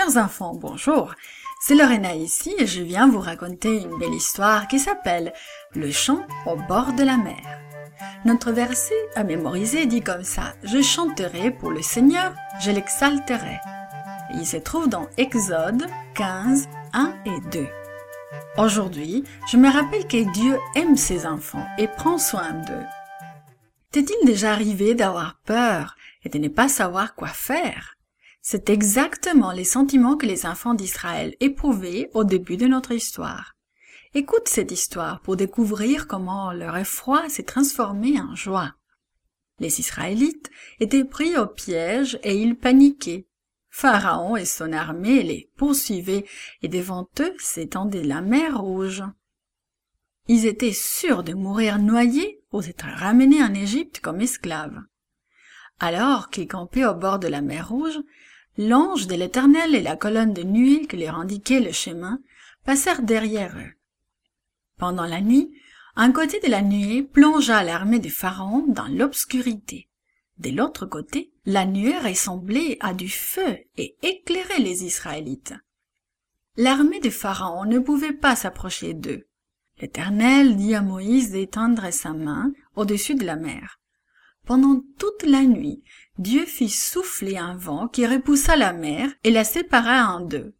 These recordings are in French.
Chers enfants, bonjour. C'est Lorena ici et je viens vous raconter une belle histoire qui s'appelle Le chant au bord de la mer. Notre verset à mémoriser dit comme ça Je chanterai pour le Seigneur, je l'exalterai. Il se trouve dans Exode 15, 1 et 2. Aujourd'hui, je me rappelle que Dieu aime ses enfants et prend soin d'eux. T'est-il déjà arrivé d'avoir peur et de ne pas savoir quoi faire? C'est exactement les sentiments que les enfants d'Israël éprouvaient au début de notre histoire. Écoute cette histoire pour découvrir comment leur effroi s'est transformé en joie. Les Israélites étaient pris au piège et ils paniquaient. Pharaon et son armée les poursuivaient et devant eux s'étendait la mer rouge. Ils étaient sûrs de mourir noyés ou d'être ramenés en Égypte comme esclaves. Alors qu'ils campaient au bord de la mer rouge, l'ange de l'Éternel et la colonne de nuée qui leur indiquait le chemin passèrent derrière eux. Pendant la nuit, un côté de la nuée plongea l'armée de Pharaon dans l'obscurité. De l'autre côté, la nuée ressemblait à du feu et éclairait les Israélites. L'armée de Pharaon ne pouvait pas s'approcher d'eux. L'Éternel dit à Moïse d'étendre sa main au-dessus de la mer. Pendant toute la nuit, Dieu fit souffler un vent qui repoussa la mer et la sépara en deux.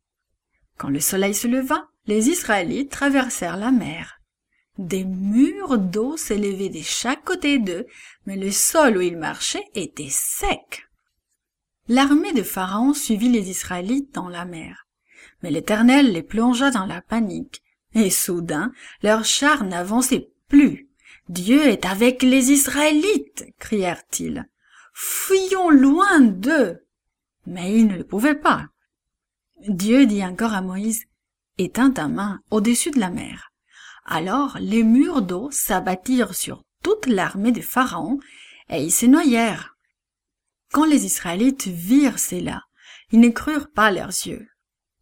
Quand le soleil se leva, les Israélites traversèrent la mer. Des murs d'eau s'élevaient de chaque côté d'eux, mais le sol où ils marchaient était sec. L'armée de Pharaon suivit les Israélites dans la mer. Mais l'Éternel les plongea dans la panique, et soudain, leurs chars n'avançaient plus. Dieu est avec les Israélites, crièrent-ils. Fuyons loin d'eux. Mais ils ne le pouvaient pas. Dieu dit encore à Moïse, Éteins ta main au-dessus de la mer. Alors les murs d'eau s'abattirent sur toute l'armée de Pharaon, et ils se noyèrent. Quand les Israélites virent cela, ils ne crurent pas leurs yeux.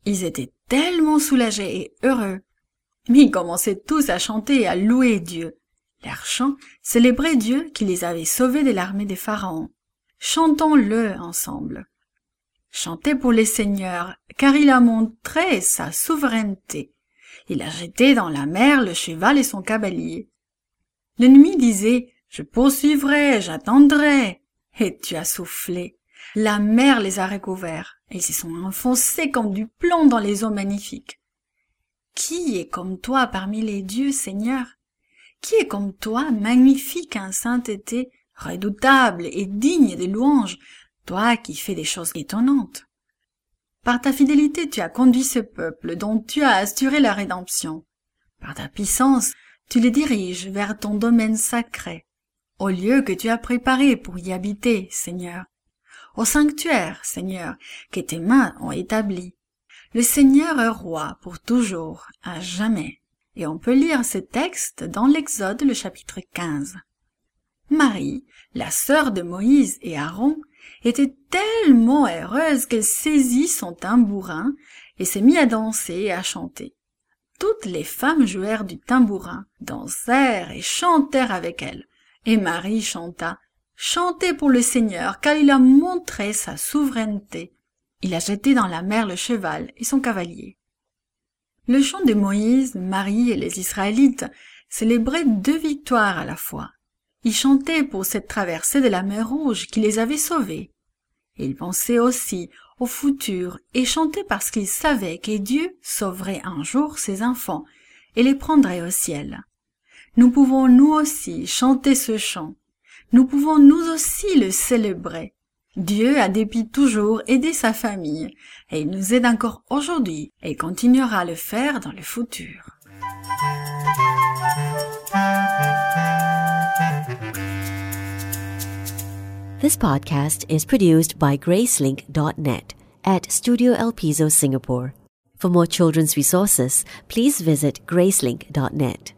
Ils étaient tellement soulagés et heureux ils commençaient tous à chanter et à louer Dieu. Leur chant célébrait Dieu qui les avait sauvés de l'armée des pharaons. Chantons-le ensemble. Chantez pour les seigneurs, car il a montré sa souveraineté. Il a jeté dans la mer le cheval et son cavalier. L'ennemi disait, je poursuivrai, j'attendrai. Et tu as soufflé. La mer les a recouverts, ils se sont enfoncés comme du plomb dans les eaux magnifiques. Qui est comme toi parmi les dieux, Seigneur? Qui est comme toi, magnifique en sainteté, redoutable et digne des louanges, toi qui fais des choses étonnantes Par ta fidélité, tu as conduit ce peuple dont tu as assuré la rédemption. Par ta puissance, tu les diriges vers ton domaine sacré, au lieu que tu as préparé pour y habiter, Seigneur, au sanctuaire, Seigneur, que tes mains ont établi. Le Seigneur est roi pour toujours, à jamais. Et on peut lire ce texte dans l'Exode, le chapitre 15. Marie, la sœur de Moïse et Aaron, était tellement heureuse qu'elle saisit son tambourin et s'est mise à danser et à chanter. Toutes les femmes jouèrent du tambourin, dansèrent et chantèrent avec elle. Et Marie chanta, Chantez pour le Seigneur, car il a montré sa souveraineté il a jeté dans la mer le cheval et son cavalier. Le chant de Moïse, Marie et les Israélites célébraient deux victoires à la fois. Ils chantaient pour cette traversée de la mer Rouge qui les avait sauvés. Ils pensaient aussi au futur et chantaient parce qu'ils savaient que Dieu sauverait un jour ses enfants et les prendrait au ciel. Nous pouvons nous aussi chanter ce chant. Nous pouvons nous aussi le célébrer Dieu a depuis toujours aidé sa famille et il nous aide encore aujourd'hui et continuera à le faire dans le futur. This podcast is produced by Gracelink.net at Studio El Piso, Singapore. For more children's resources, please visit Gracelink.net.